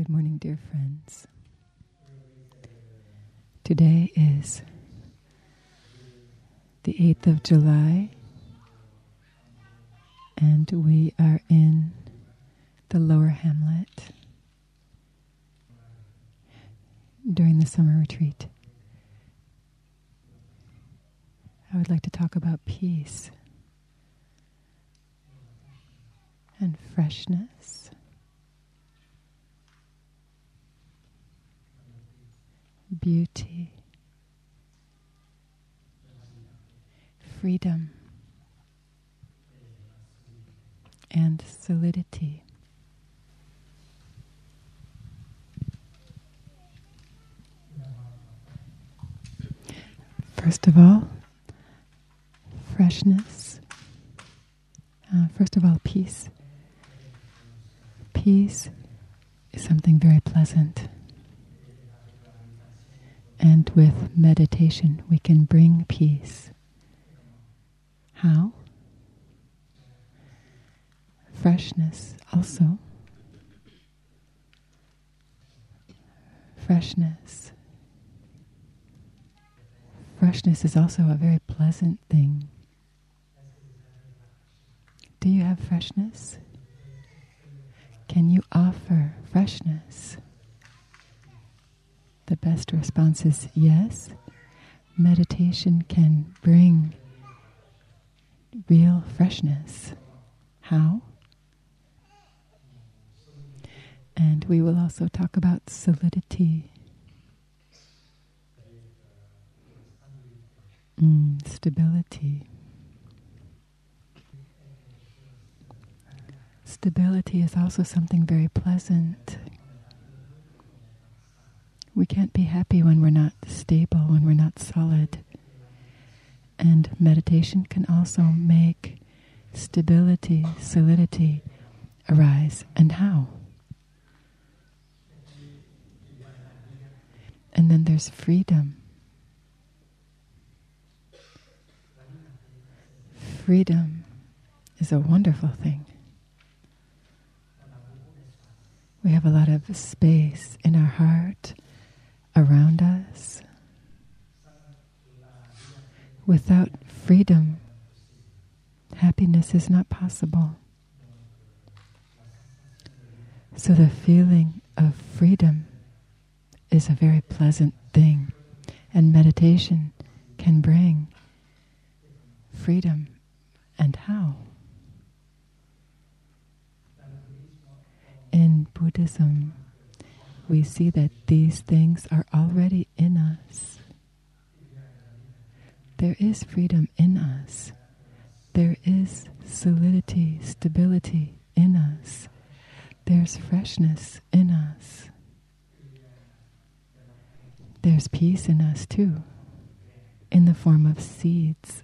Good morning, dear friends. Today is the 8th of July, and we are in the Lower Hamlet during the summer retreat. I would like to talk about peace and freshness. Beauty, freedom, and solidity. First of all, freshness. Uh, first of all, peace. Peace is something very pleasant. And with meditation, we can bring peace. How? Freshness also. Freshness. Freshness is also a very pleasant thing. Do you have freshness? Can you offer freshness? The best response is yes. Meditation can bring real freshness. How? And we will also talk about solidity, mm, stability. Stability is also something very pleasant. We can't be happy when we're not stable, when we're not solid. And meditation can also make stability, solidity arise. And how? And then there's freedom. Freedom is a wonderful thing. We have a lot of space in our heart, around us. Without freedom, happiness is not possible. So, the feeling of freedom is a very pleasant thing, and meditation can bring freedom. And how? In Buddhism, we see that these things are already in us. There is freedom in us. There is solidity, stability in us. There's freshness in us. There's peace in us too, in the form of seeds.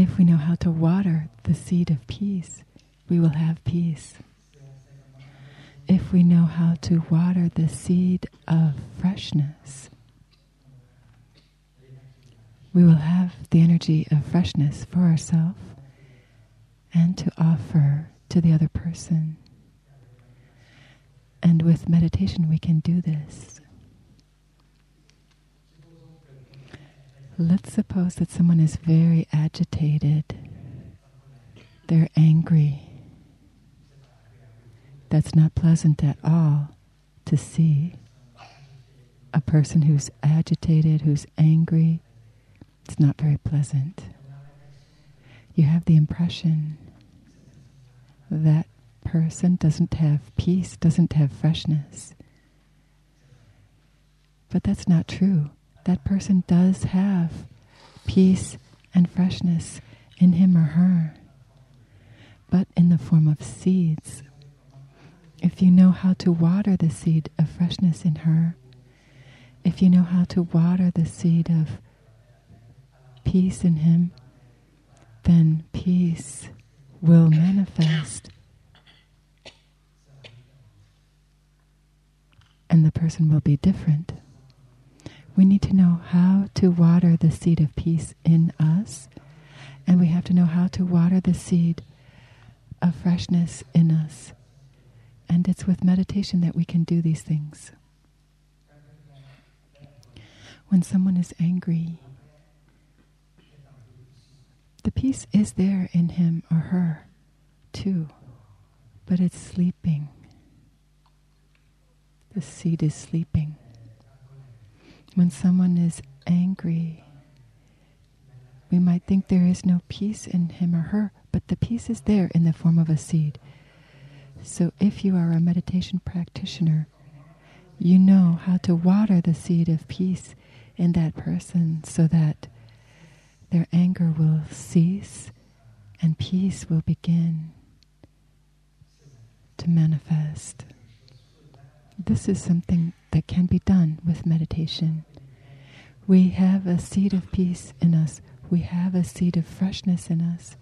If we know how to water the seed of peace, we will have peace. If we know how to water the seed of freshness, we will have the energy of freshness for ourselves and to offer to the other person. And with meditation, we can do this. Let's suppose that someone is very agitated, they're angry. That's not pleasant at all to see. A person who's agitated, who's angry, it's not very pleasant. You have the impression that person doesn't have peace, doesn't have freshness. But that's not true. That person does have peace and freshness in him or her, but in the form of seeds. If you know how to water the seed of freshness in her, if you know how to water the seed of peace in him, then peace will manifest. And the person will be different. We need to know how to water the seed of peace in us, and we have to know how to water the seed of freshness in us. And it's with meditation that we can do these things. When someone is angry, the peace is there in him or her too, but it's sleeping. The seed is sleeping. When someone is angry, we might think there is no peace in him or her, but the peace is there in the form of a seed. So if you are a meditation practitioner, you know how to water the seed of peace in that person so that their anger will cease and peace will begin to manifest. This is something that can be done with meditation. We have a seed of peace in us. We have a seed of freshness in us.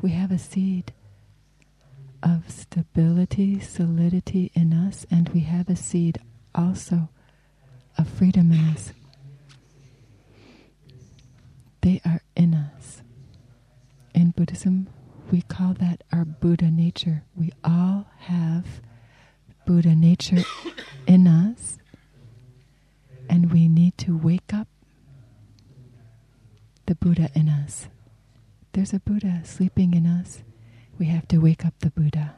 We have a seed of stability, solidity in us, and we have a seed also of freedom in us. They are in us. In Buddhism, we call that our Buddha nature. We all have Buddha nature in us, and we need to wake up the Buddha in us. There's a Buddha sleeping in us. We have to wake up the Buddha.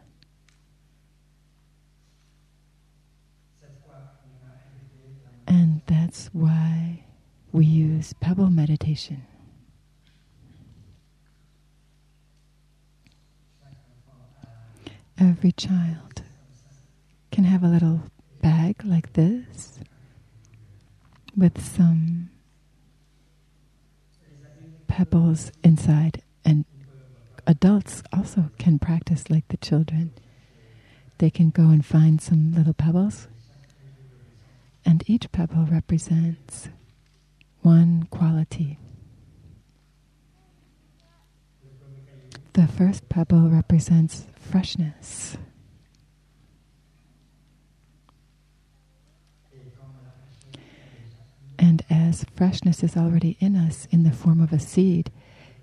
And that's why we use pebble meditation. Every child can have a little bag like this with some pebbles inside, and adults also can practice like the children. They can go and find some little pebbles, and each pebble represents one quality. The first pebble represents freshness. And as freshness is already in us in the form of a seed,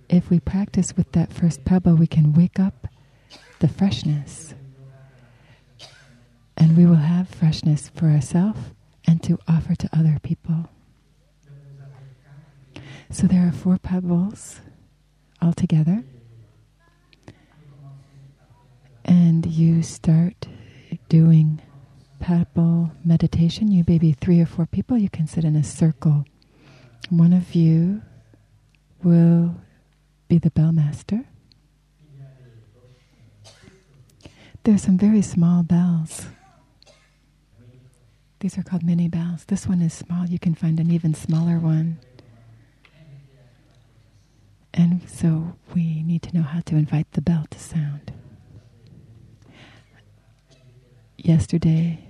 if we practice with that first pebble, we can wake up the freshness. And we will have freshness for ourselves and to offer to other people. So there are four pebbles altogether and you start doing pebble meditation, you maybe three or four people, you can sit in a circle. One of you will be the bell master. There are some very small bells. These are called mini bells. This one is small. You can find an even smaller one. And so we need to know how to invite the bell to sound yesterday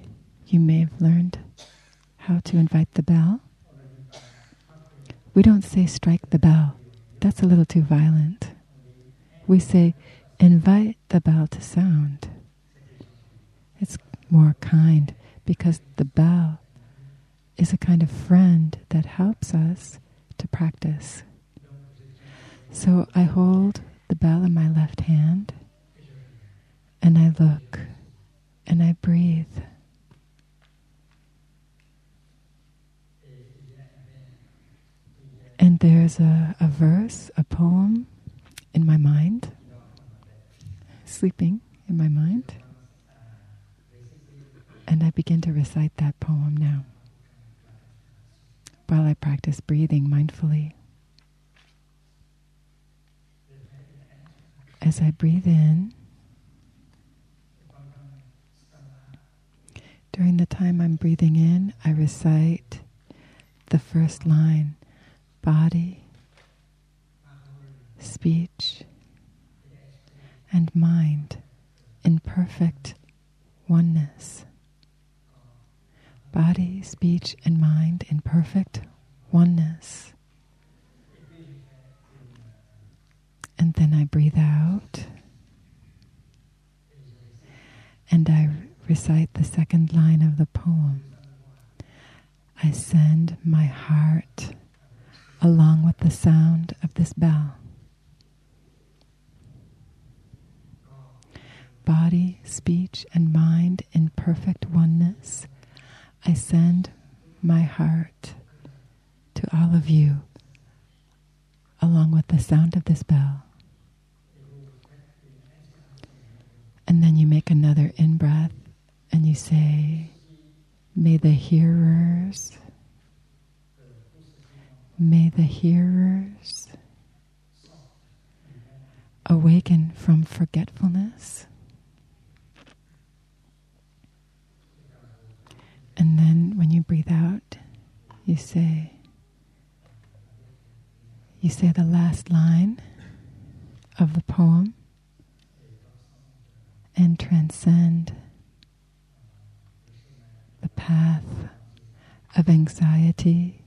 you may have learned how to invite the bell. We don't say strike the bell, that's a little too violent. We say invite the bell to sound. It's more kind because the bell is a kind of friend that helps us to practice. So I hold the bell in my left hand and I look and I breathe. And there's a, a verse, a poem in my mind, sleeping in my mind. And I begin to recite that poem now while I practice breathing mindfully. As I breathe in, During the time I'm breathing in, I recite the first line body, speech, and mind in perfect oneness. Body, speech, and mind in perfect oneness. And then I breathe out and I recite the second line of the poem. I send my heart along with the sound of this bell. body, speech, and mind in perfect oneness, I send my heart to all of you along with the sound of this bell. And then you make another in breath and you say, May the hearers, may the hearers awaken from forgetfulness. And then when you breathe out, you say, you say the last line of the poem and transcend the path of anxiety.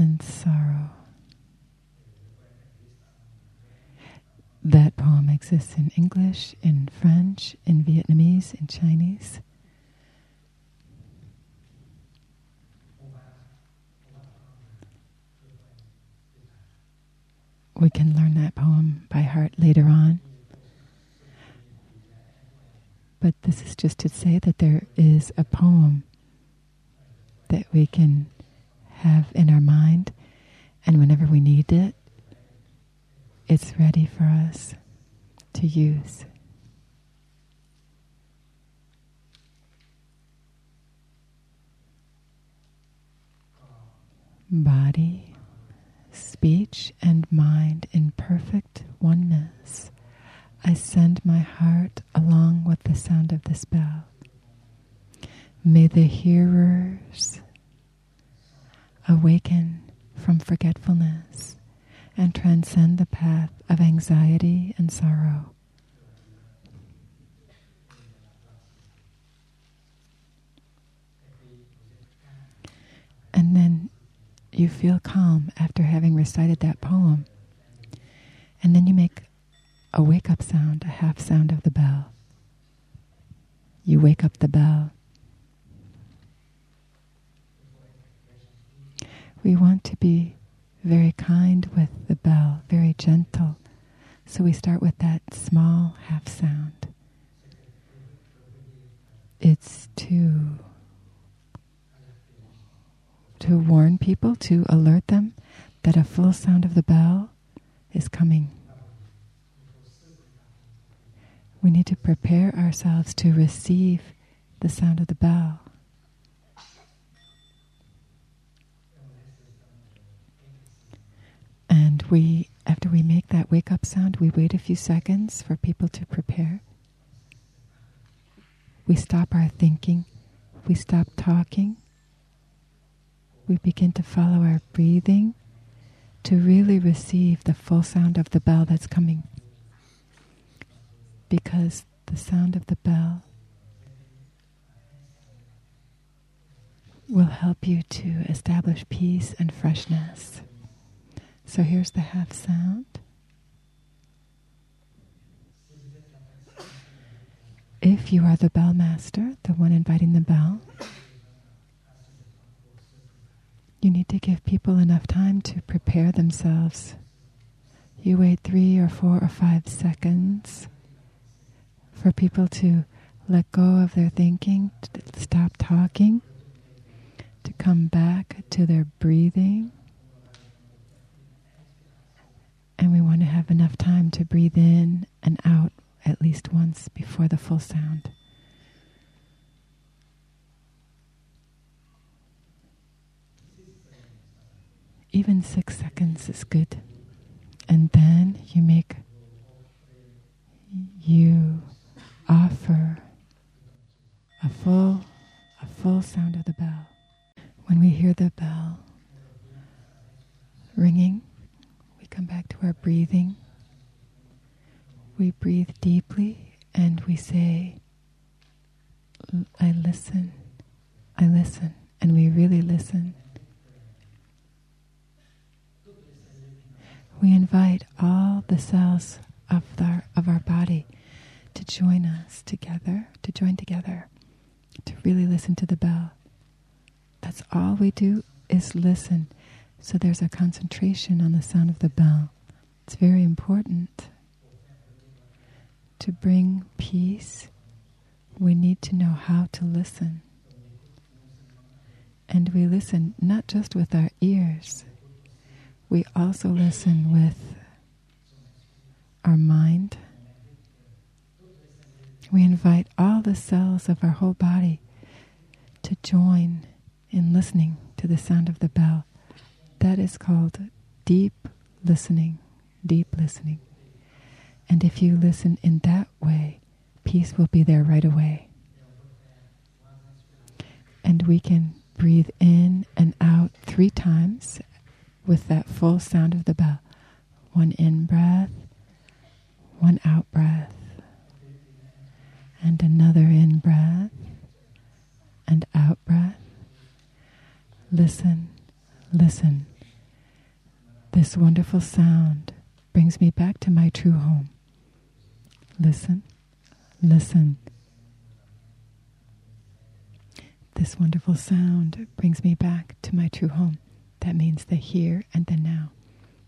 And sorrow. That poem exists in English, in French, in Vietnamese, in Chinese. We can learn that poem by heart later on. But this is just to say that there is a poem that we can have in our mind, and whenever we need it, it's ready for us to use. Body, speech, and mind in perfect oneness. I send my heart along with the sound of this bell. May the hearers awaken from forgetfulness and transcend the path of anxiety and sorrow. And then you feel calm after having recited that poem. And then you make a wake up sound, a half sound of the bell. You wake up the bell. We want to be very kind with the bell, very gentle. So we start with that small half sound. It's to to warn people, to alert them that a full sound of the bell is coming. We need to prepare ourselves to receive the sound of the bell. And we, after we make that wake up sound, we wait a few seconds for people to prepare. We stop our thinking, we stop talking, we begin to follow our breathing to really receive the full sound of the bell that's coming. Because the sound of the bell will help you to establish peace and freshness. So here's the half sound. If you are the bell master, the one inviting the bell, you need to give people enough time to prepare themselves. You wait three or four or five seconds for people to let go of their thinking, to stop talking, to come back to their breathing. And we want to have enough time to breathe in and out at least once before the full sound. Even six seconds is good. And then you make, you offer a full, a full sound of the bell. When we hear the bell ringing, we come back to our breathing. We breathe deeply and we say, I listen, I listen, and we really listen. We invite all the cells of our, of our body to join us together, to join together, to really listen to the bell. That's all we do is listen. So there's a concentration on the sound of the bell. It's very important. To bring peace, we need to know how to listen. And we listen not just with our ears, we also listen with our mind. We invite all the cells of our whole body to join in listening to the sound of the bell. That is called deep listening, deep listening. And if you listen in that way, peace will be there right away. And we can breathe in and out three times with that full sound of the bell. One in breath, one out breath, and another in breath and out breath. Listen, listen. This wonderful sound brings me back to my true home. Listen, listen. This wonderful sound brings me back to my true home. That means the here and the now.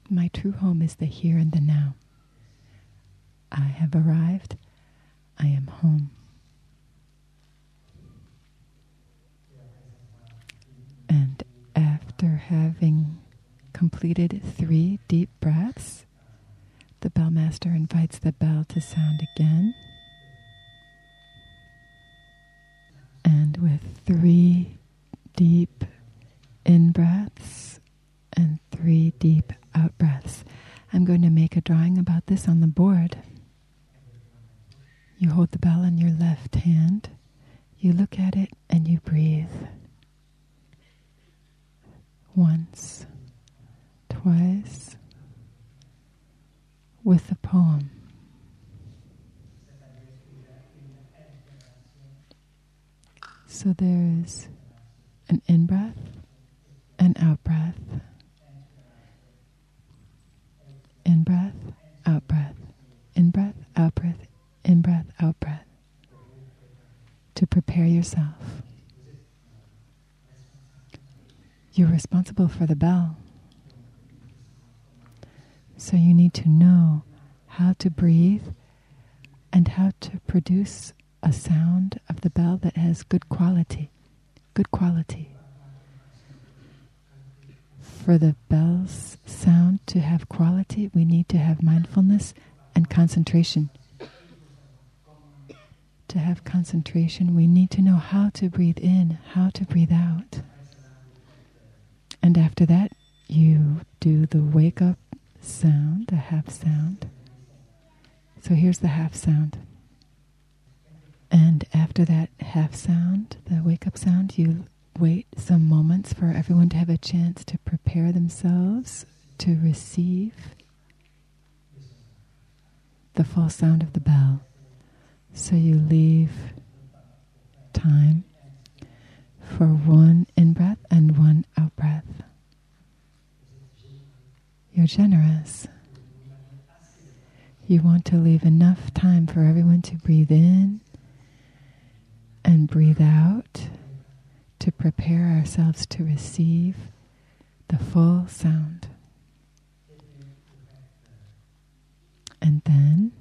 My true home is the here and the now. I have arrived. I am home. And after having completed three deep breaths, the bellmaster invites the bell to sound again. And with three deep in breaths and three deep out breaths, I'm going to make a drawing about this on the board. You hold the bell in your left hand, you look at it, and you breathe. Once, twice, with the poem. So there is an in breath, an out breath, in breath, out breath, in breath, out breath, in breath, out breath. To prepare yourself. You're responsible for the bell. So you need to know how to breathe and how to produce a sound of the bell that has good quality. Good quality. For the bell's sound to have quality, we need to have mindfulness and concentration. To have concentration, we need to know how to breathe in, how to breathe out. And after that, you do the wake up sound, the half sound. So here's the half sound. And after that half sound, the wake up sound, you wait some moments for everyone to have a chance to prepare themselves to receive the full sound of the bell. So you leave time for one in breath and one out breath. You're generous. You want to leave enough time for everyone to breathe in and breathe out to prepare ourselves to receive the full sound. And then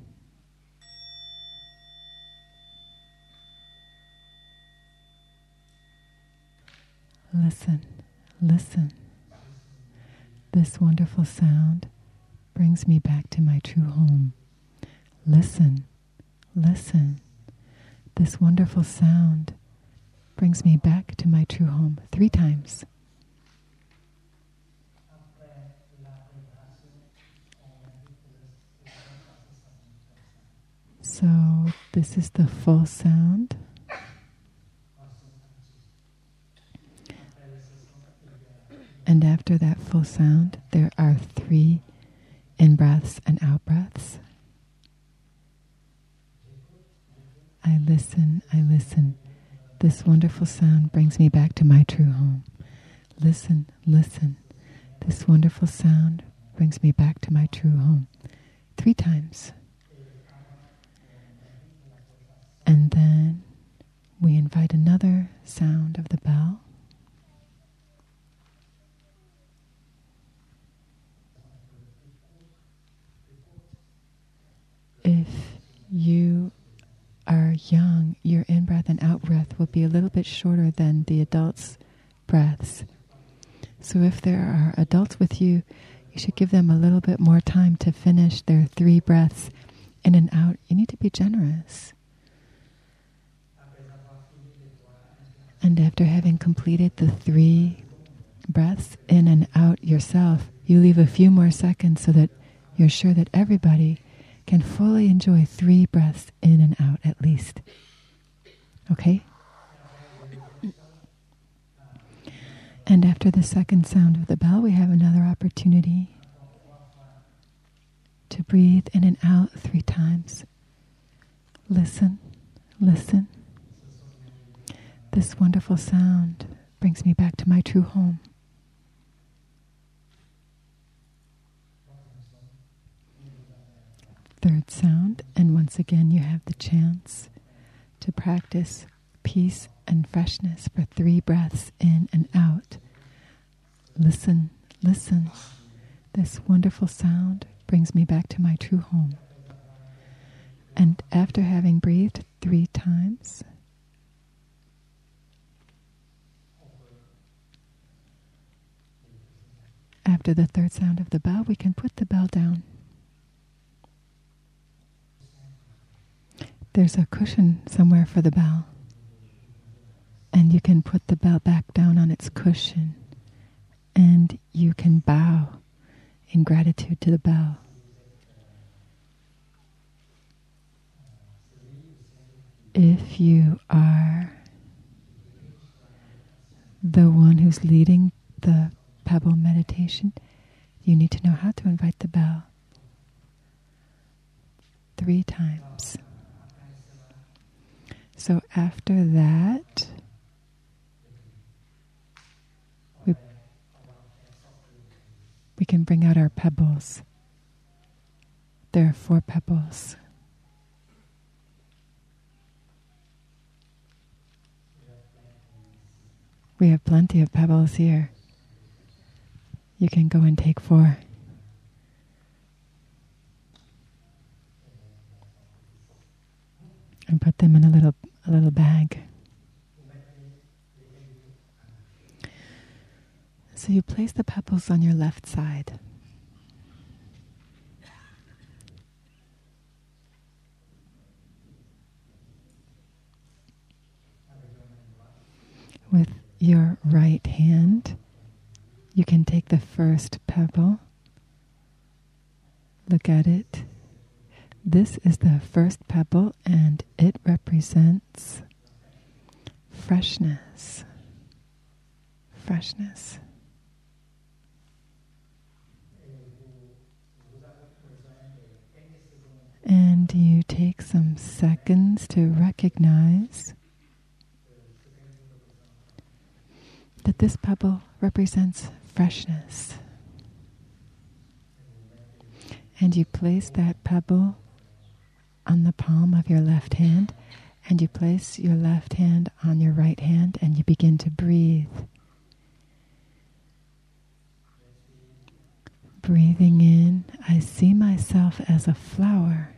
listen, listen. This wonderful sound brings me back to my true home. Listen, listen. This wonderful sound brings me back to my true home three times. So, this is the full sound. And after that full sound, there are three in breaths and out breaths. I listen, I listen. This wonderful sound brings me back to my true home. Listen, listen. This wonderful sound brings me back to my true home. Three times. And then we invite another sound of the bell. If you are young, your in breath and out breath will be a little bit shorter than the adults' breaths. So if there are adults with you, you should give them a little bit more time to finish their three breaths in and out. You need to be generous. And after having completed the three breaths in and out yourself, you leave a few more seconds so that you're sure that everybody can fully enjoy three breaths in and out at least. Okay? And after the second sound of the bell, we have another opportunity to breathe in and out three times. Listen, listen. This wonderful sound brings me back to my true home. Third sound, and once again, you have the chance to practice peace and freshness for three breaths in and out. Listen, listen. This wonderful sound brings me back to my true home. And after having breathed three times, after the third sound of the bell, we can put the bell down. There's a cushion somewhere for the bell. And you can put the bell back down on its cushion. And you can bow in gratitude to the bell. If you are the one who's leading the pebble meditation, you need to know how to invite the bell three times. So after that, we, we can bring out our pebbles. There are four pebbles. We have plenty of pebbles here. You can go and take four. And put them in a little little bag. So you place the pebbles on your left side. With your right hand, you can take the first pebble, look at it, this is the first pebble, and it represents freshness. Freshness. And you take some seconds to recognize that this pebble represents freshness. And you place that pebble on the palm of your left hand, and you place your left hand on your right hand, and you begin to breathe. Breathing in, I see myself as a flower.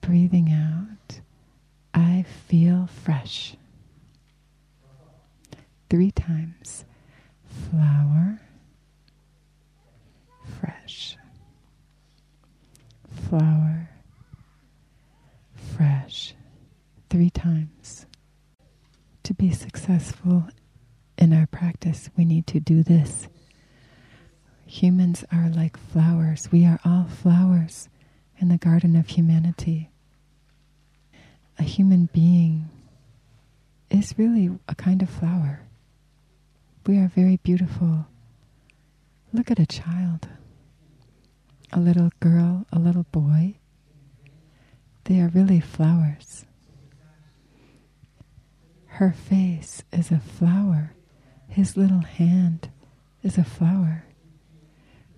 Breathing out, I feel fresh. Three times. Flower, fresh flower, fresh, three times. To be successful in our practice, we need to do this. Humans are like flowers. We are all flowers in the garden of humanity. A human being is really a kind of flower. We are very beautiful. Look at a child a little girl, a little boy, they are really flowers. Her face is a flower. His little hand is a flower.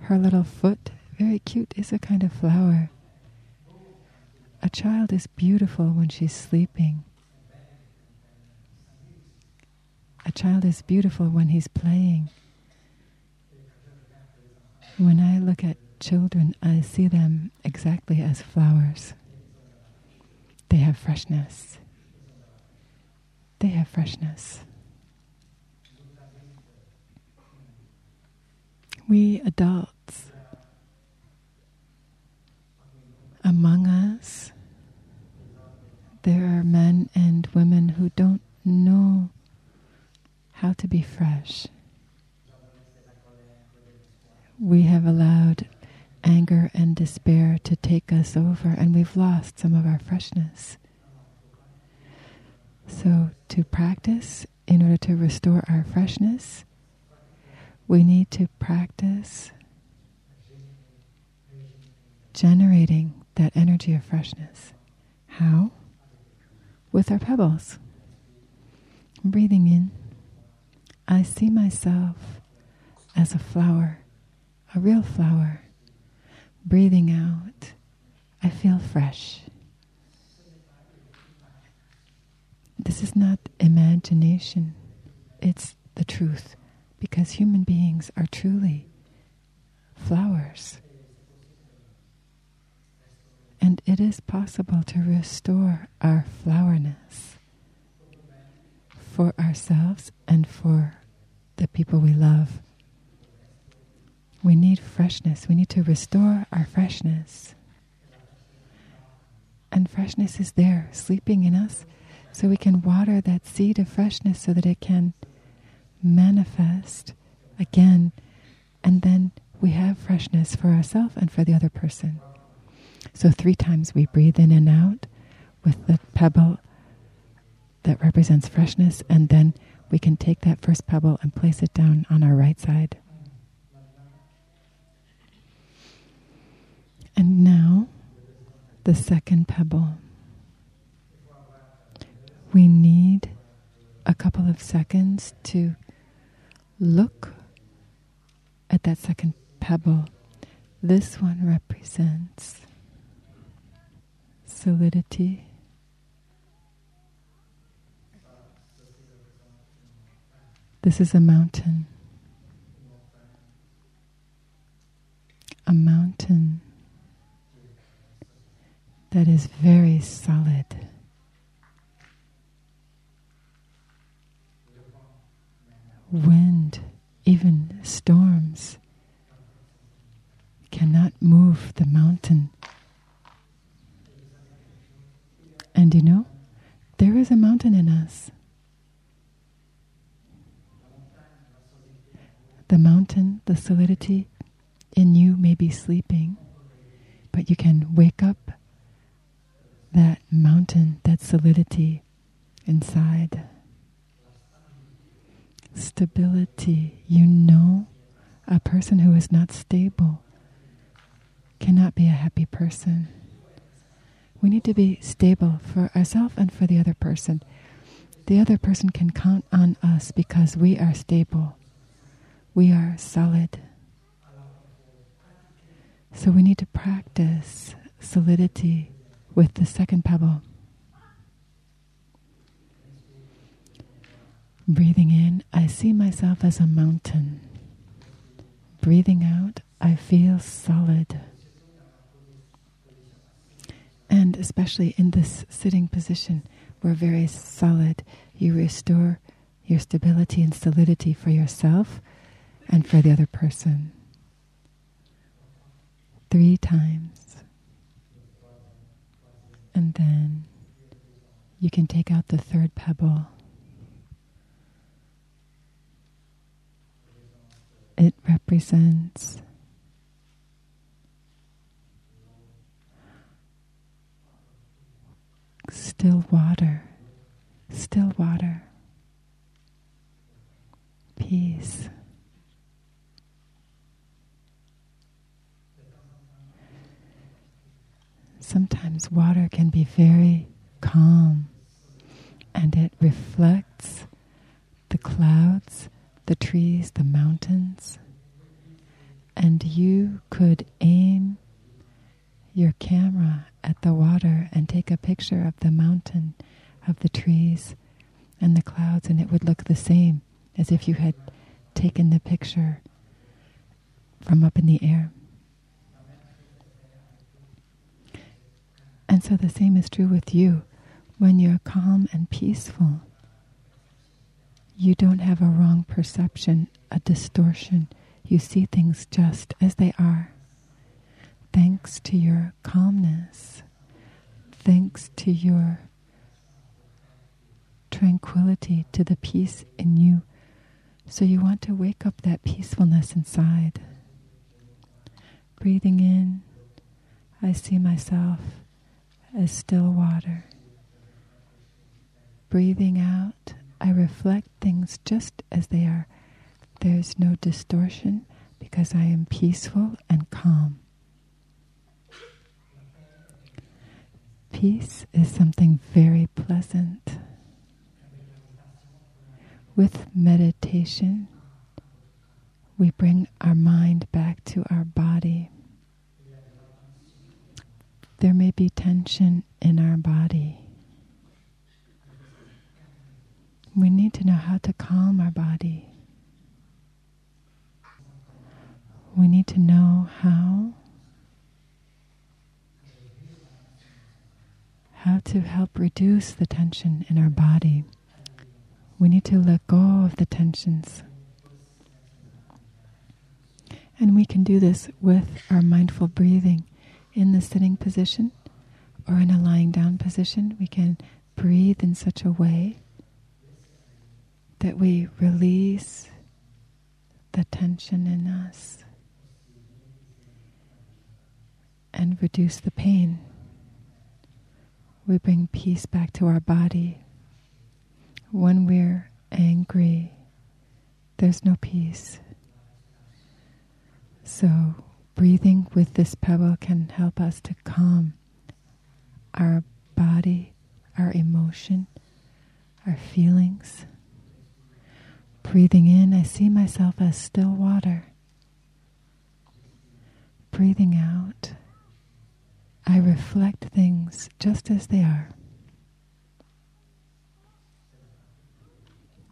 Her little foot, very cute, is a kind of flower. A child is beautiful when she's sleeping. A child is beautiful when he's playing. When I look at children, I see them exactly as flowers. They have freshness. They have freshness. We adults, among us, there are men and women who don't know how to be fresh. We have allowed anger and despair to take us over, and we've lost some of our freshness. So, to practice in order to restore our freshness, we need to practice generating that energy of freshness. How? With our pebbles. Breathing in, I see myself as a flower, a real flower. Breathing out, I feel fresh. This is not imagination, it's the truth because human beings are truly flowers. And it is possible to restore our flowerness for ourselves and for the people we love. We need freshness. We need to restore our freshness. And freshness is there, sleeping in us, so we can water that seed of freshness so that it can manifest again, and then we have freshness for ourselves and for the other person. So, three times we breathe in and out with the pebble that represents freshness, and then we can take that first pebble and place it down on our right side. And now, the second pebble. We need a couple of seconds to look at that second pebble. This one represents solidity. This is a mountain. A mountain that is very solid. Wind, even storms, cannot move the mountain. And you know, there is a mountain in us. The mountain, the solidity in you may be sleeping, but you can wake up that mountain, that solidity inside. Stability. You know, a person who is not stable cannot be a happy person. We need to be stable for ourselves and for the other person. The other person can count on us because we are stable. We are solid. So we need to practice solidity with the second pebble. Breathing in, I see myself as a mountain. Breathing out, I feel solid. And especially in this sitting position, we're very solid. You restore your stability and solidity for yourself and for the other person. Three times. And then you can take out the third pebble. It represents still water, still water, peace. Sometimes water can be very calm and it reflects the clouds, the trees, the mountains. And you could aim your camera at the water and take a picture of the mountain, of the trees, and the clouds, and it would look the same as if you had taken the picture from up in the air. And so the same is true with you. When you're calm and peaceful, you don't have a wrong perception, a distortion. You see things just as they are. Thanks to your calmness, thanks to your tranquility, to the peace in you. So you want to wake up that peacefulness inside. Breathing in, I see myself as still water. Breathing out, I reflect things just as they are. There's no distortion because I am peaceful and calm. Peace is something very pleasant. With meditation, we bring our mind back to our body. There may be tension in our body. We need to know how to calm our body. We need to know how how to help reduce the tension in our body. We need to let go of the tensions. And we can do this with our mindful breathing in the sitting position or in a lying down position. We can breathe in such a way that we release the tension in us and reduce the pain. We bring peace back to our body. When we're angry, there's no peace. So, breathing with this pebble can help us to calm our body, our emotion, our feelings. Breathing in, I see myself as still water. Breathing out, I reflect things just as they are.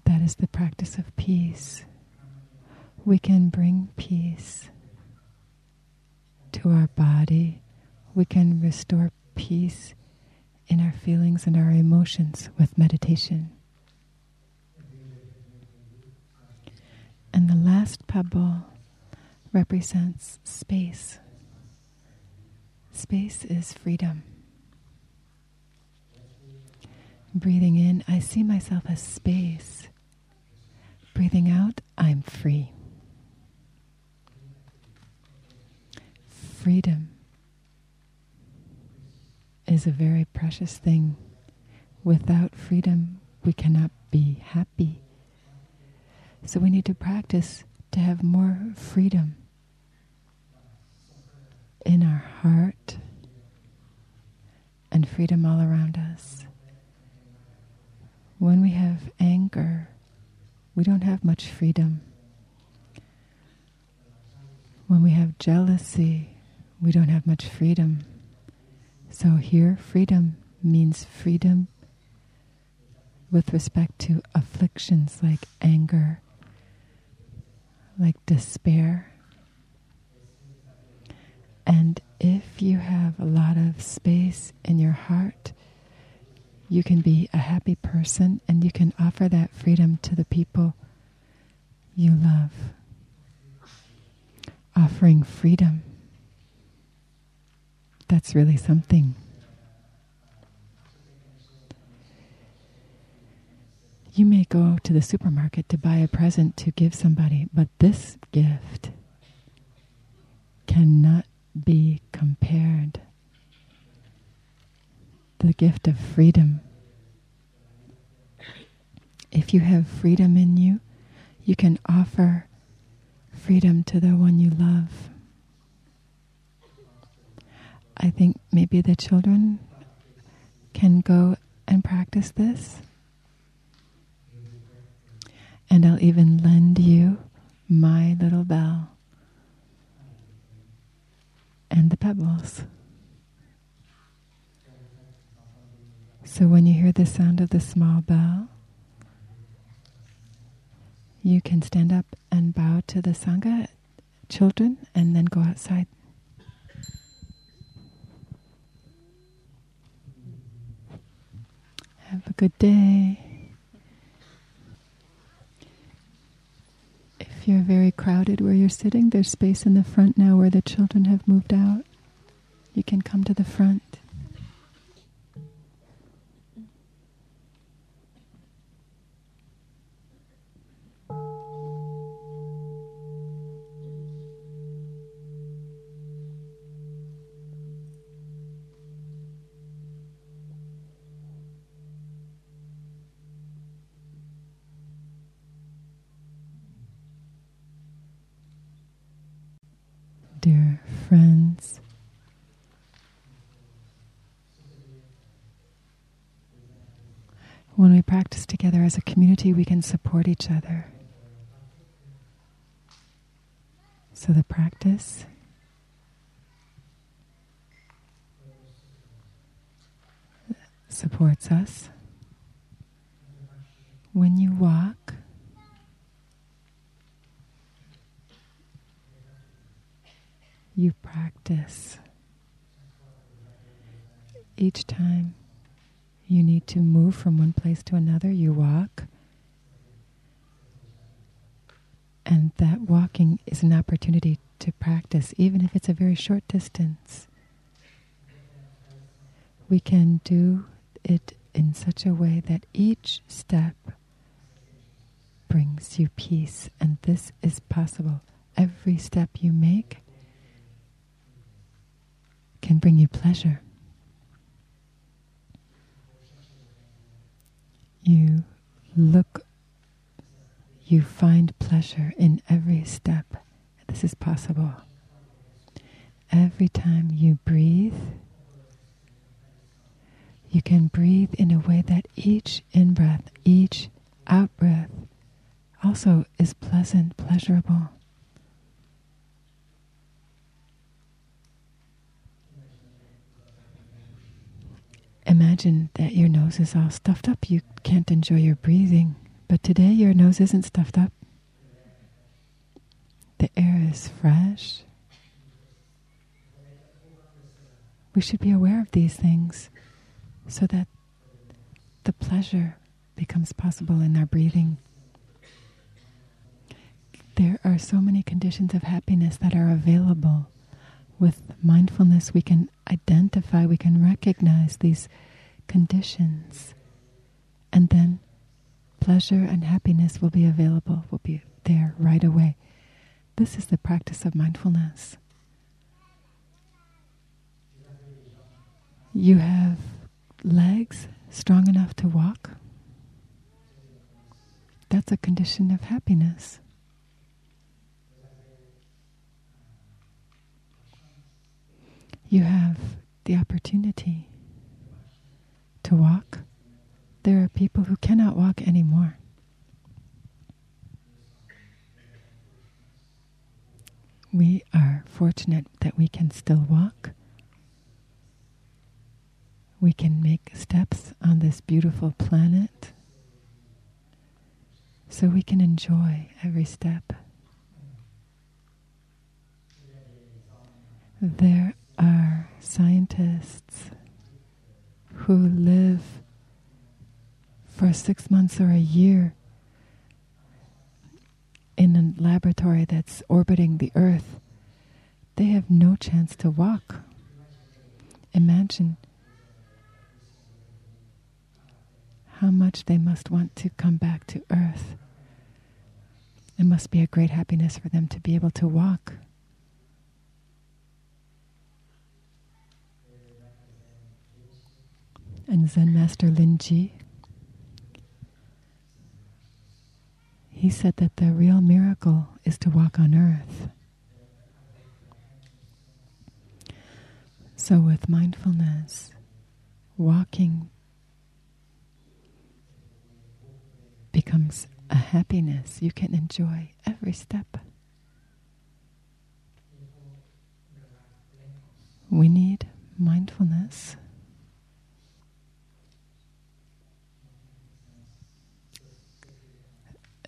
That is the practice of peace. We can bring peace to our body. We can restore peace in our feelings and our emotions with meditation. And the last pebble represents space. Space is freedom. Breathing in, I see myself as space. Breathing out, I'm free. Freedom is a very precious thing. Without freedom, we cannot be happy. So we need to practice to have more freedom in our heart and freedom all around us. When we have anger, we don't have much freedom. When we have jealousy, we don't have much freedom. So here, freedom means freedom with respect to afflictions like anger like despair. And if you have a lot of space in your heart, you can be a happy person and you can offer that freedom to the people you love. Offering freedom. That's really something. You may go to the supermarket to buy a present to give somebody, but this gift cannot be compared. The gift of freedom. If you have freedom in you, you can offer freedom to the one you love. I think maybe the children can go and practice this. And I'll even lend you my little bell and the pebbles. So when you hear the sound of the small bell, you can stand up and bow to the Sangha, children, and then go outside. Have a good day. If you're very crowded where you're sitting, there's space in the front now where the children have moved out. You can come to the front. When we practice together as a community, we can support each other. So the practice supports us. When you walk, you practice. Each time you need to move from one place to another, you walk. And that walking is an opportunity to practice, even if it's a very short distance. We can do it in such a way that each step brings you peace, and this is possible. Every step you make can bring you pleasure. You look, you find pleasure in every step. This is possible. Every time you breathe, you can breathe in a way that each in breath, each out breath also is pleasant, pleasurable. Imagine that your nose is all stuffed up. You can't enjoy your breathing. But today your nose isn't stuffed up. The air is fresh. We should be aware of these things so that the pleasure becomes possible in our breathing. There are so many conditions of happiness that are available with mindfulness, we can identify, we can recognize these conditions, and then pleasure and happiness will be available, will be there right away. This is the practice of mindfulness. You have legs strong enough to walk. That's a condition of happiness. you have the opportunity to walk. There are people who cannot walk anymore. We are fortunate that we can still walk. We can make steps on this beautiful planet so we can enjoy every step. There are scientists who live for six months or a year in a laboratory that's orbiting the Earth. They have no chance to walk. Imagine how much they must want to come back to Earth. It must be a great happiness for them to be able to walk. and Zen Master Linji, he said that the real miracle is to walk on earth. So, with mindfulness, walking becomes a happiness. You can enjoy every step. We need mindfulness.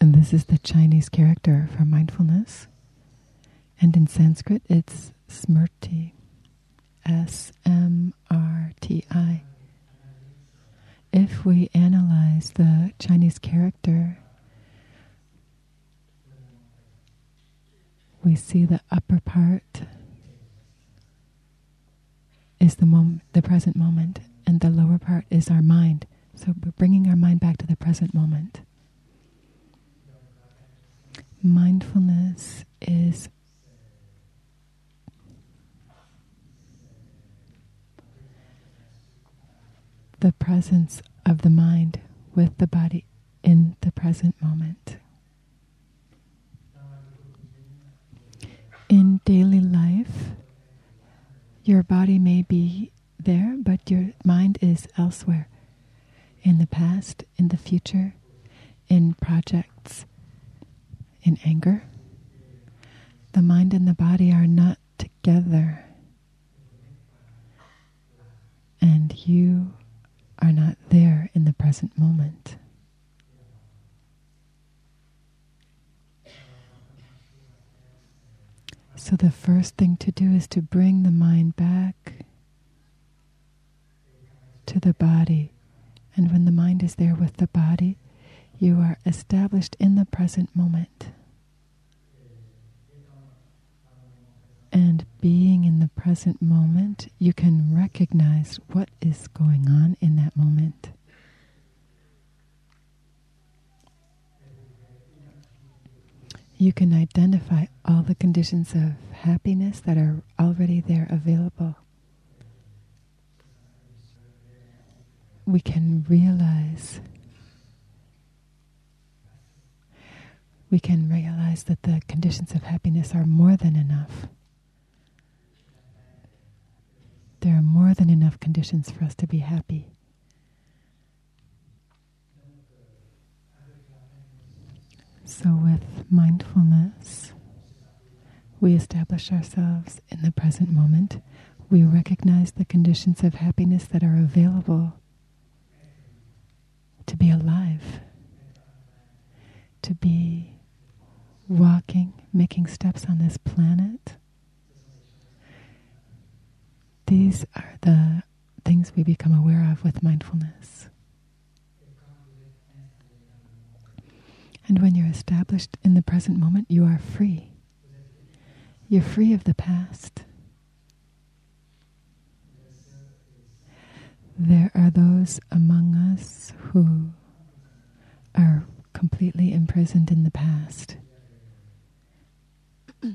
And this is the Chinese character for mindfulness. And in Sanskrit, it's smrti. S M R T I. if we analyze the Chinese character, we see the upper part is the mom- the present moment, and the lower part is our mind. So we're bringing our mind back to the present moment. Mindfulness is the presence of the mind with the body in the present moment. In daily life, your body may be there, but your mind is elsewhere in the past, in the future, in projects, in anger. The mind and the body are not together. And you are not there in the present moment. So, the first thing to do is to bring the mind back to the body. And when the mind is there with the body, you are established in the present moment. And being in the present moment, you can recognize what is going on in that moment. You can identify all the conditions of happiness that are already there available. We can realize we can realize that the conditions of happiness are more than enough. There are more than enough conditions for us to be happy. So, with mindfulness, we establish ourselves in the present moment. We recognize the conditions of happiness that are available to be alive, to be walking, making steps on this planet. These are the things we become aware of with mindfulness. And when you're established in the present moment, you are free. You're free of the past. There are those among us who are completely imprisoned in the past.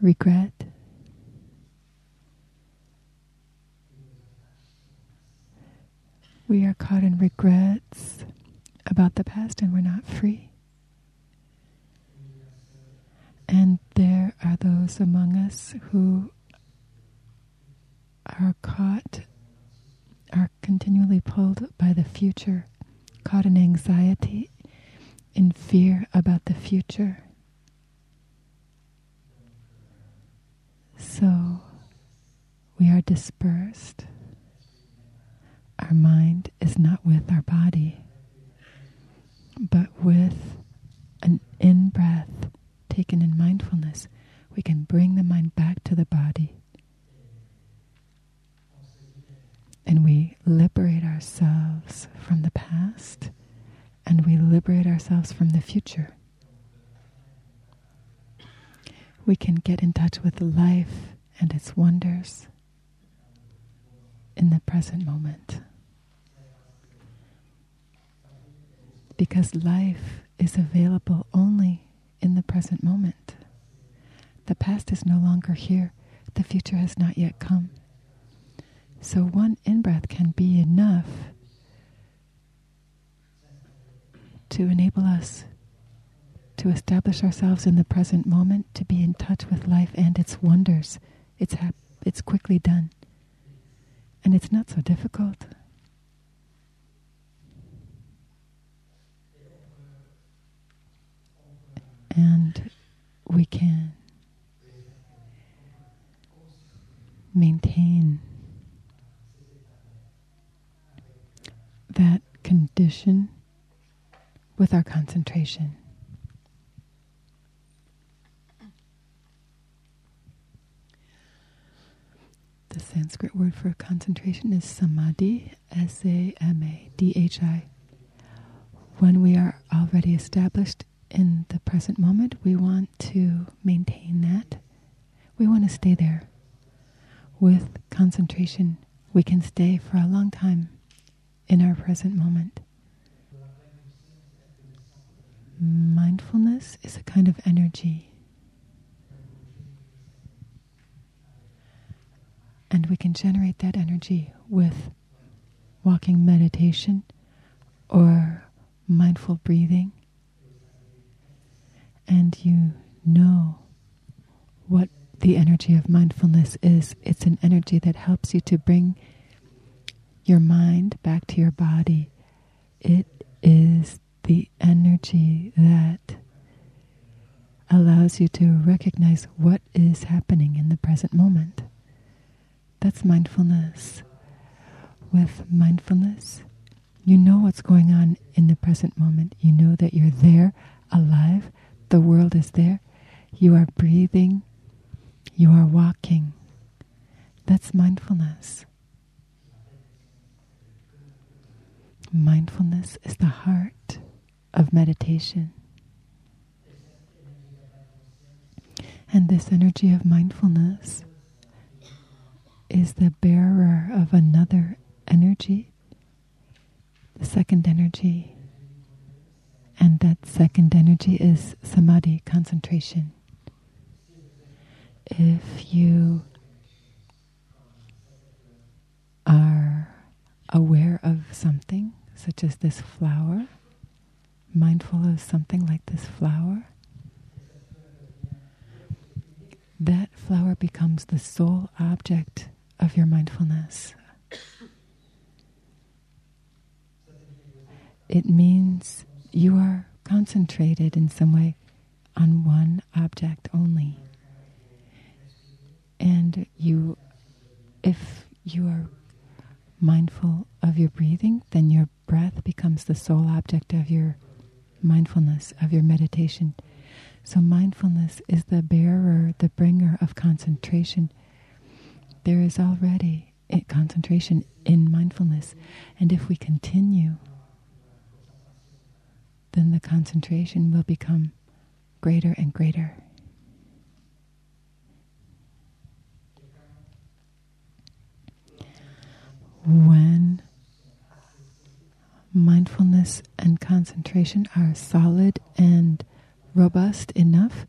Regret. We are caught in regrets about the past and we're not free. And there are those among us who are caught, are continually pulled by the future, caught in anxiety, in fear about the future. So we are dispersed. Our mind is not with our body, but with an in breath taken in mindfulness, we can bring the mind back to the body. And we liberate ourselves from the past and we liberate ourselves from the future. We can get in touch with life and its wonders in the present moment. Because life is available only in the present moment. The past is no longer here, the future has not yet come. So, one in breath can be enough to enable us to establish ourselves in the present moment, to be in touch with life and its wonders. It's, hap- it's quickly done. And it's not so difficult. And we can maintain that condition with our concentration. The Sanskrit word for concentration is samadhi, S A M A D H I. When we are already established in the present moment, we want to maintain that. We want to stay there. With concentration, we can stay for a long time in our present moment. Mindfulness is a kind of energy. And we can generate that energy with walking meditation or mindful breathing. And you know what the energy of mindfulness is. It's an energy that helps you to bring your mind back to your body. It is the energy that allows you to recognize what is happening in the present moment. That's mindfulness. With mindfulness, you know what's going on in the present moment. You know that you're there, alive, the world is there. You are breathing, you are walking. That's mindfulness. Mindfulness is the heart of meditation. And this energy of mindfulness is the bearer of another energy, the second energy. And that second energy is samadhi, concentration. If you are aware of something, such as this flower, mindful of something like this flower, that flower becomes the sole object of your mindfulness. It means you are concentrated in some way on one object only. And you, if you are mindful of your breathing, then your breath becomes the sole object of your mindfulness, of your meditation. So, mindfulness is the bearer, the bringer of concentration. There is already concentration in mindfulness. And if we continue, then the concentration will become greater and greater. When mindfulness and concentration are solid and robust enough,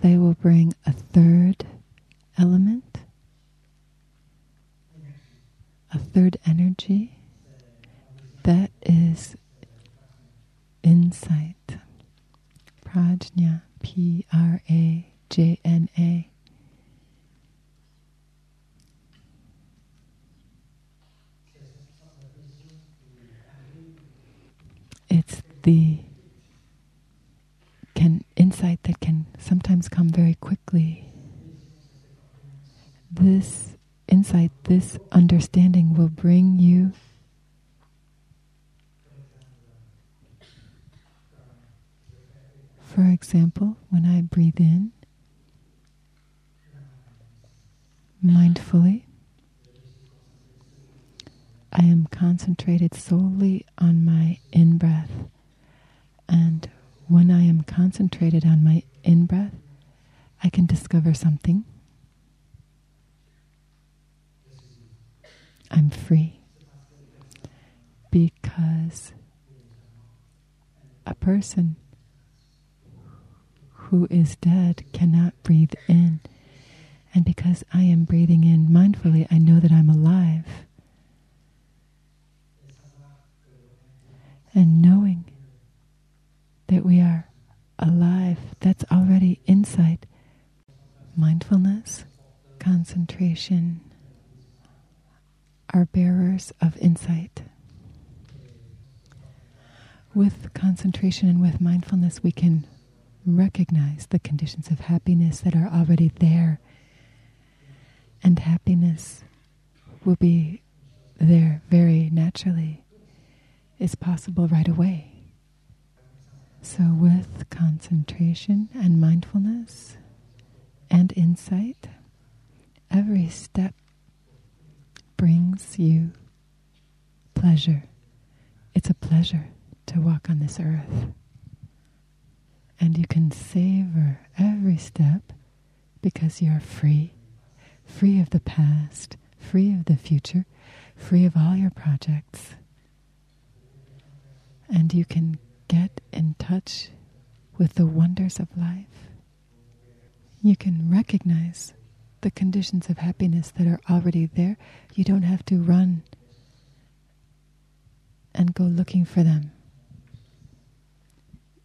they will bring a third element, a third energy that is insight. Prajna, P R A J N A. It's the can insight that can sometimes come very quickly. This insight, this understanding will bring you For example, when I breathe in mindfully, I am concentrated solely on my in breath. And when I am concentrated on my in breath, I can discover something. I'm free because a person who is dead cannot breathe in. And because I am breathing in mindfully, I know that I'm alive. And knowing that we are alive, that's already insight. Mindfulness, concentration are bearers of insight. With concentration and with mindfulness, we can recognize the conditions of happiness that are already there. And happiness will be there very naturally. It's possible right away. So, with concentration and mindfulness and insight, every step brings you pleasure. It's a pleasure to walk on this earth. And you can savor every step because you're free, free of the past, free of the future, free of all your projects. And you can get in touch with the wonders of life. You can recognize the conditions of happiness that are already there. You don't have to run and go looking for them.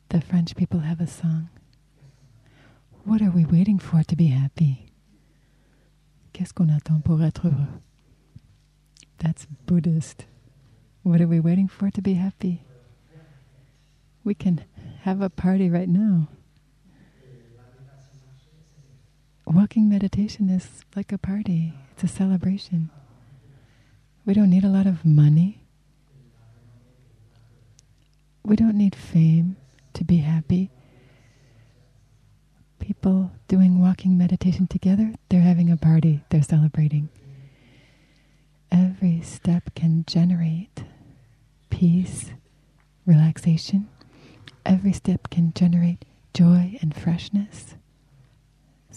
The French people have a song. What are we waiting for to be happy? Qu'est-ce qu'on attend pour être heureux? That's Buddhist. What are we waiting for to be happy? We can have a party right now. Walking meditation is like a party, it's a celebration. We don't need a lot of money. We don't need fame to be happy. People doing walking meditation together, they're having a party, they're celebrating. Every step can generate peace, relaxation. Every step can generate joy and freshness.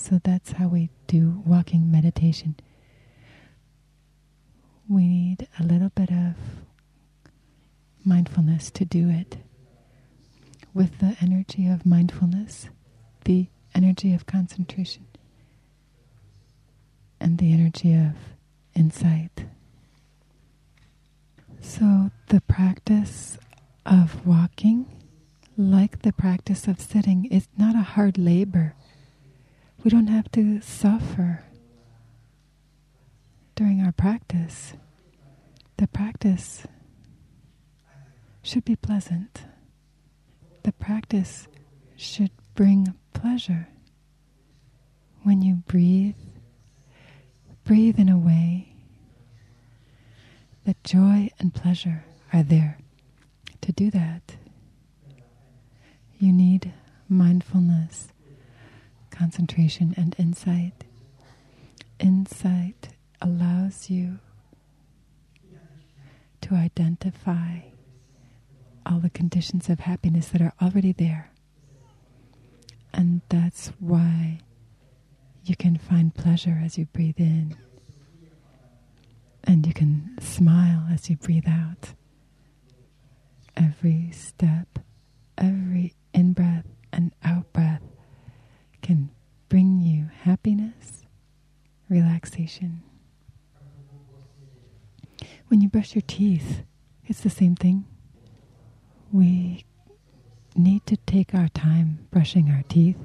So that's how we do walking meditation. We need a little bit of mindfulness to do it. With the energy of mindfulness, the energy of concentration, and the energy of insight. So, the practice of walking, like the practice of sitting, is not a hard labor. We don't have to suffer during our practice. The practice should be pleasant. The practice should bring pleasure. When you breathe, breathe in a way that joy and pleasure are there. To do that, you need mindfulness concentration and insight. Insight allows you to identify all the conditions of happiness that are already there. And that's why you can find pleasure as you breathe in. And you can smile as you breathe out. Every step, every in breath and out breath can bring you happiness, relaxation. When you brush your teeth, it's the same thing. We need to take our time brushing our teeth,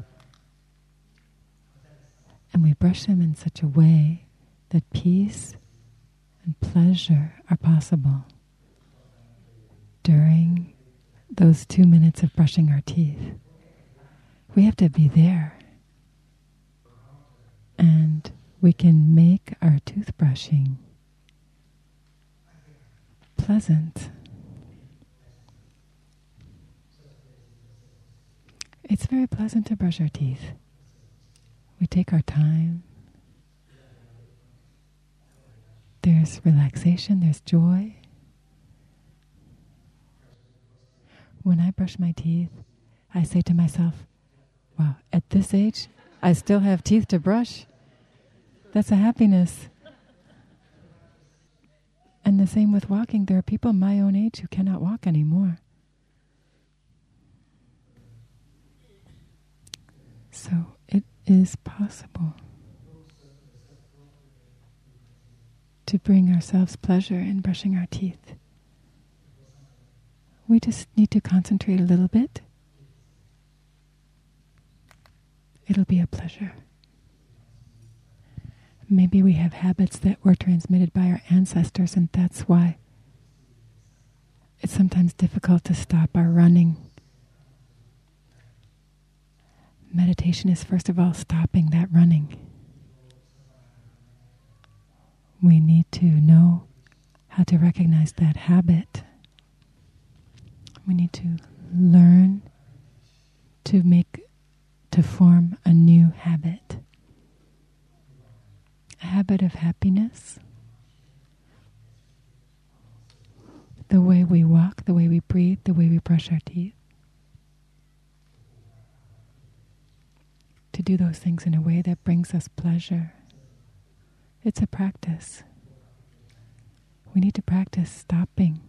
and we brush them in such a way that peace and pleasure are possible during those two minutes of brushing our teeth. We have to be there and we can make our toothbrushing pleasant. It's very pleasant to brush our teeth. We take our time. There's relaxation, there's joy. When I brush my teeth, I say to myself, wow, at this age, I still have teeth to brush. That's a happiness. And the same with walking. There are people my own age who cannot walk anymore. So it is possible to bring ourselves pleasure in brushing our teeth. We just need to concentrate a little bit it'll be a pleasure. Maybe we have habits that were transmitted by our ancestors, and that's why it's sometimes difficult to stop our running. Meditation is, first of all, stopping that running. We need to know how to recognize that habit. We need to learn to make to form a new habit. A habit of happiness, the way we walk, the way we breathe, the way we brush our teeth. To do those things in a way that brings us pleasure. It's a practice. We need to practice stopping.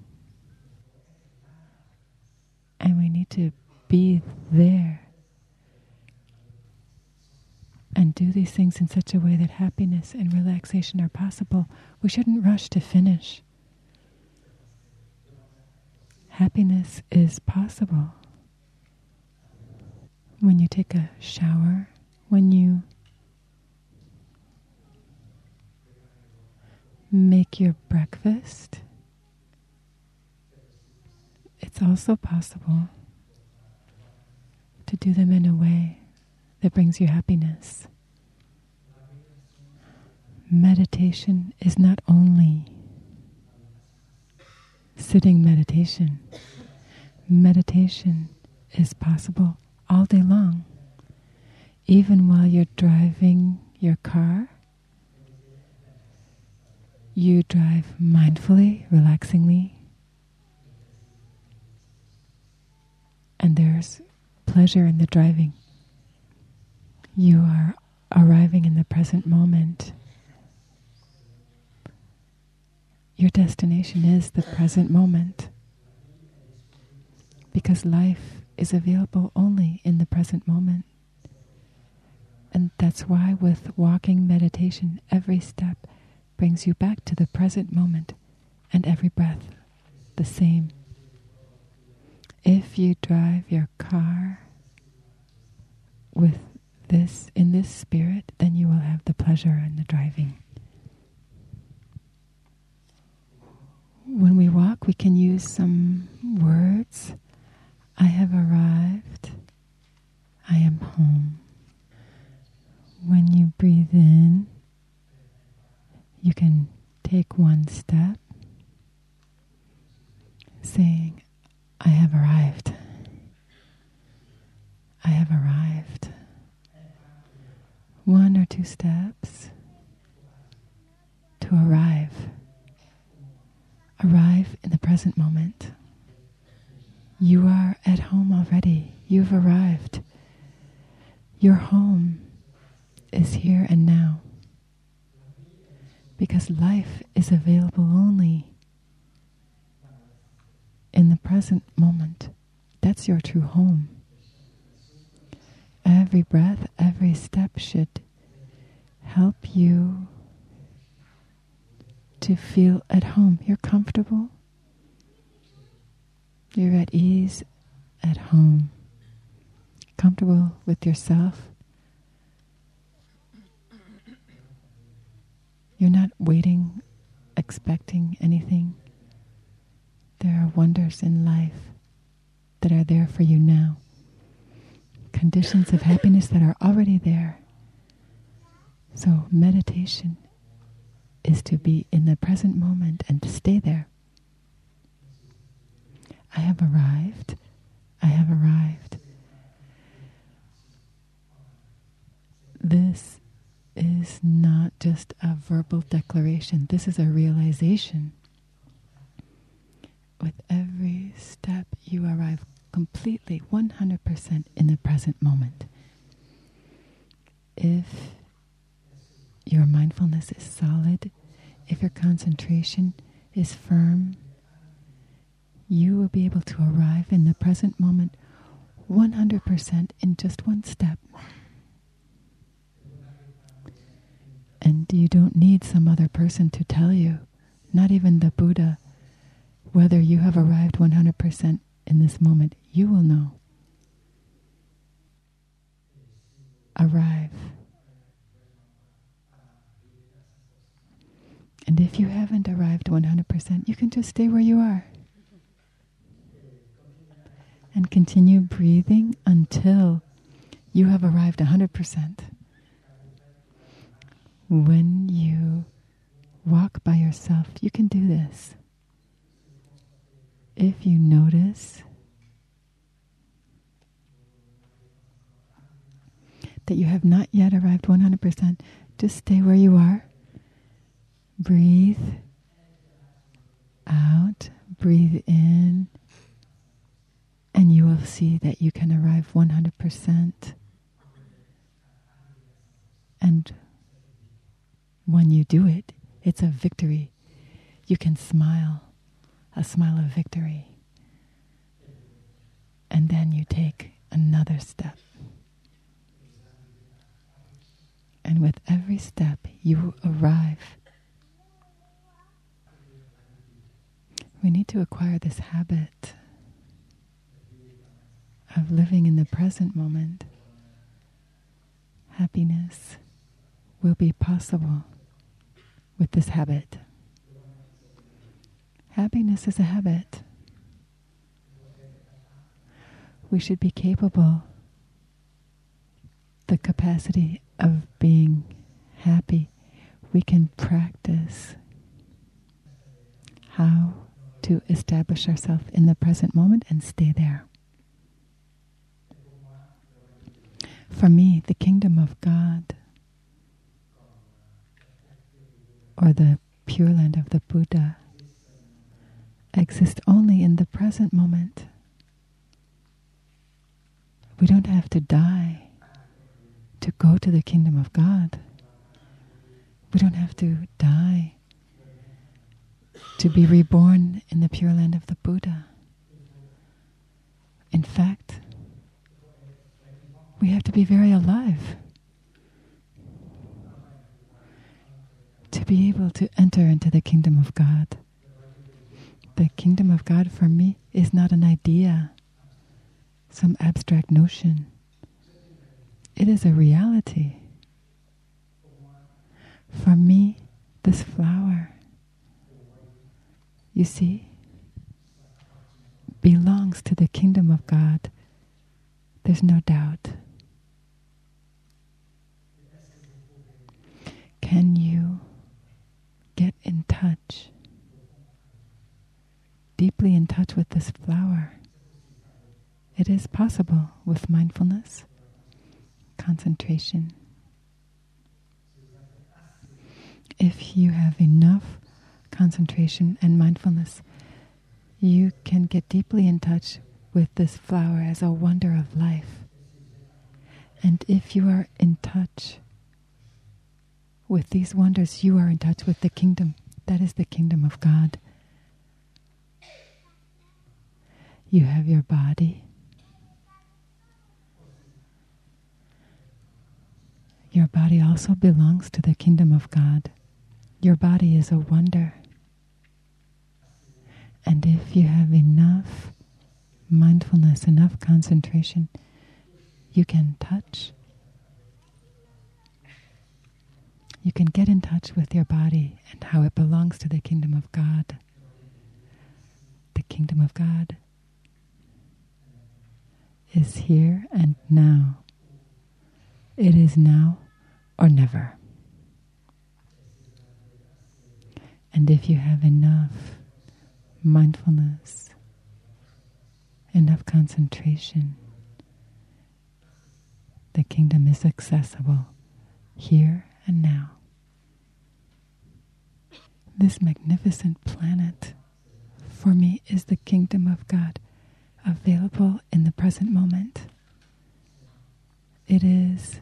And we need to be there and do these things in such a way that happiness and relaxation are possible. We shouldn't rush to finish. Happiness is possible. When you take a shower, when you make your breakfast, it's also possible to do them in a way that brings you happiness. Meditation is not only sitting meditation, meditation is possible all day long. Even while you're driving your car, you drive mindfully, relaxingly, and there's pleasure in the driving. You are arriving in the present moment. Your destination is the present moment. Because life is available only in the present moment. And that's why, with walking meditation, every step brings you back to the present moment and every breath the same. If you drive your car with this in this spirit, then you will have the pleasure in the driving. When we walk, we can use some words. I have arrived. I am home. When you breathe in, you can take one step, saying, I have arrived. I have arrived. One or two steps to arrive. Arrive in the present moment. You are at home already. You've arrived. Your home is here and now. Because life is available only in the present moment. That's your true home. Every breath, every step should help you to feel at home. You're comfortable. You're at ease at home. Comfortable with yourself. You're not waiting, expecting anything. There are wonders in life that are there for you now. Conditions of happiness that are already there. So, meditation is to be in the present moment and to stay there. I have arrived. I have arrived. This is not just a verbal declaration, this is a realization. With every step, you arrive completely 100% in the present moment. If your mindfulness is solid, if your concentration is firm, you will be able to arrive in the present moment 100% in just one step. And you don't need some other person to tell you, not even the Buddha, whether you have arrived 100% in this moment. You will know. Arrive. And if you haven't arrived 100%, you can just stay where you are. And continue breathing until you have arrived 100%. When you walk by yourself, you can do this. If you notice that you have not yet arrived 100%, just stay where you are Breathe out breathe in, and you will see that you can arrive 100%. And when you do it, it's a victory. You can smile, a smile of victory. And then you take another step. And with every step, you arrive. We need to acquire this habit of living in the present moment. Happiness will be possible with this habit. Happiness is a habit. We should be capable the capacity of being happy. We can practice how to establish ourselves in the present moment and stay there. For me, the kingdom of God or the Pure Land of the Buddha exist only in the present moment. We don't have to die to go to the kingdom of God. We don't have to die to be reborn in the Pure Land of the Buddha. In fact, we have to be very alive to be able to enter into the kingdom of God. The kingdom of God for me is not an idea, some abstract notion. It is a reality. For me, this flower, you see, belongs to the kingdom of God. There's no doubt. Can you get in touch, deeply in touch with this flower? It is possible with mindfulness, concentration. If you have enough concentration and mindfulness, you can get deeply in touch with this flower as a wonder of life. And if you are in touch with these wonders, you are in touch with the kingdom. That is the kingdom of God. You have your body. Your body also belongs to the kingdom of God. Your body is a wonder. And if you have enough mindfulness, enough concentration, you can touch you can get in touch with your body and how it belongs to the kingdom of God. The kingdom of God is here and now. It is now or never. And if you have enough mindfulness, enough concentration, the kingdom is accessible here and now this magnificent planet for me is the kingdom of God available in the present moment. It is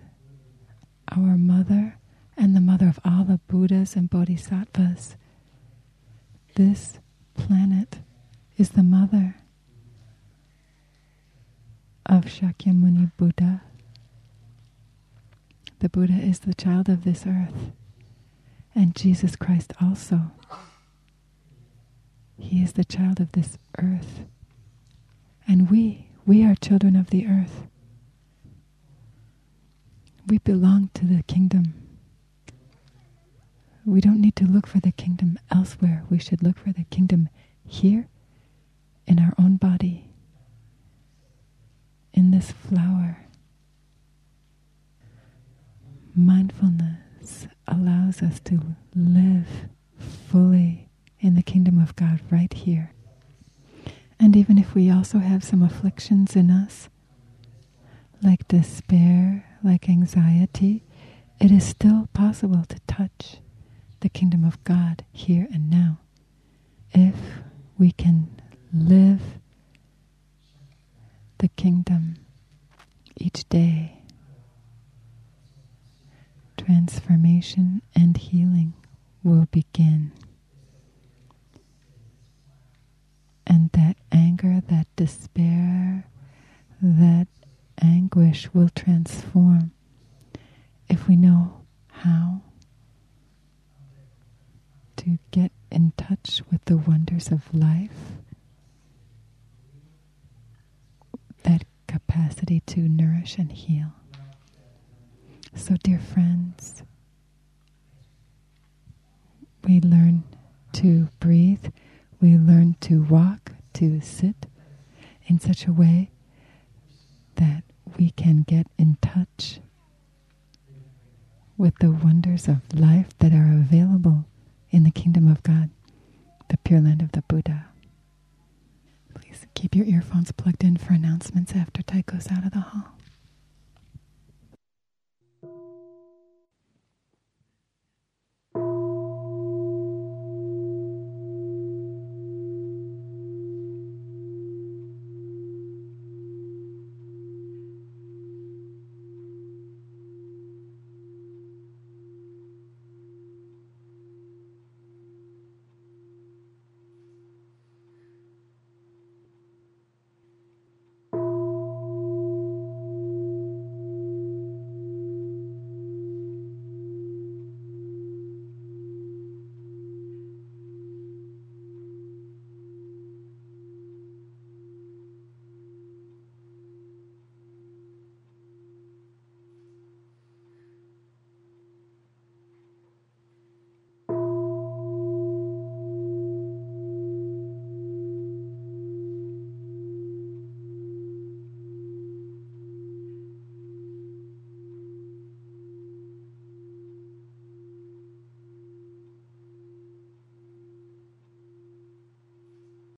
our mother and the mother of all the Buddhas and Bodhisattvas. This planet is the mother of Shakyamuni Buddha. The Buddha is the child of this earth and Jesus Christ also. He is the child of this earth. And we, we are children of the earth. We belong to the kingdom. We don't need to look for the kingdom elsewhere. We should look for the kingdom here in our own body, in this flower. Mindfulness allows us to live fully in the kingdom of God right here. And even if we also have some afflictions in us, like despair, like anxiety, it is still possible to touch the kingdom of God here and now if we can live the kingdom each day. Transformation and healing will begin. And that anger, that despair, that anguish will transform if we know how to get in touch with the wonders of life, that capacity to nourish and heal. So, dear friends, we learn to breathe, we learn to walk, to sit in such a way that we can get in touch with the wonders of life that are available in the kingdom of God, the Pure Land of the Buddha. Please keep your earphones plugged in for announcements after Thay goes out of the hall.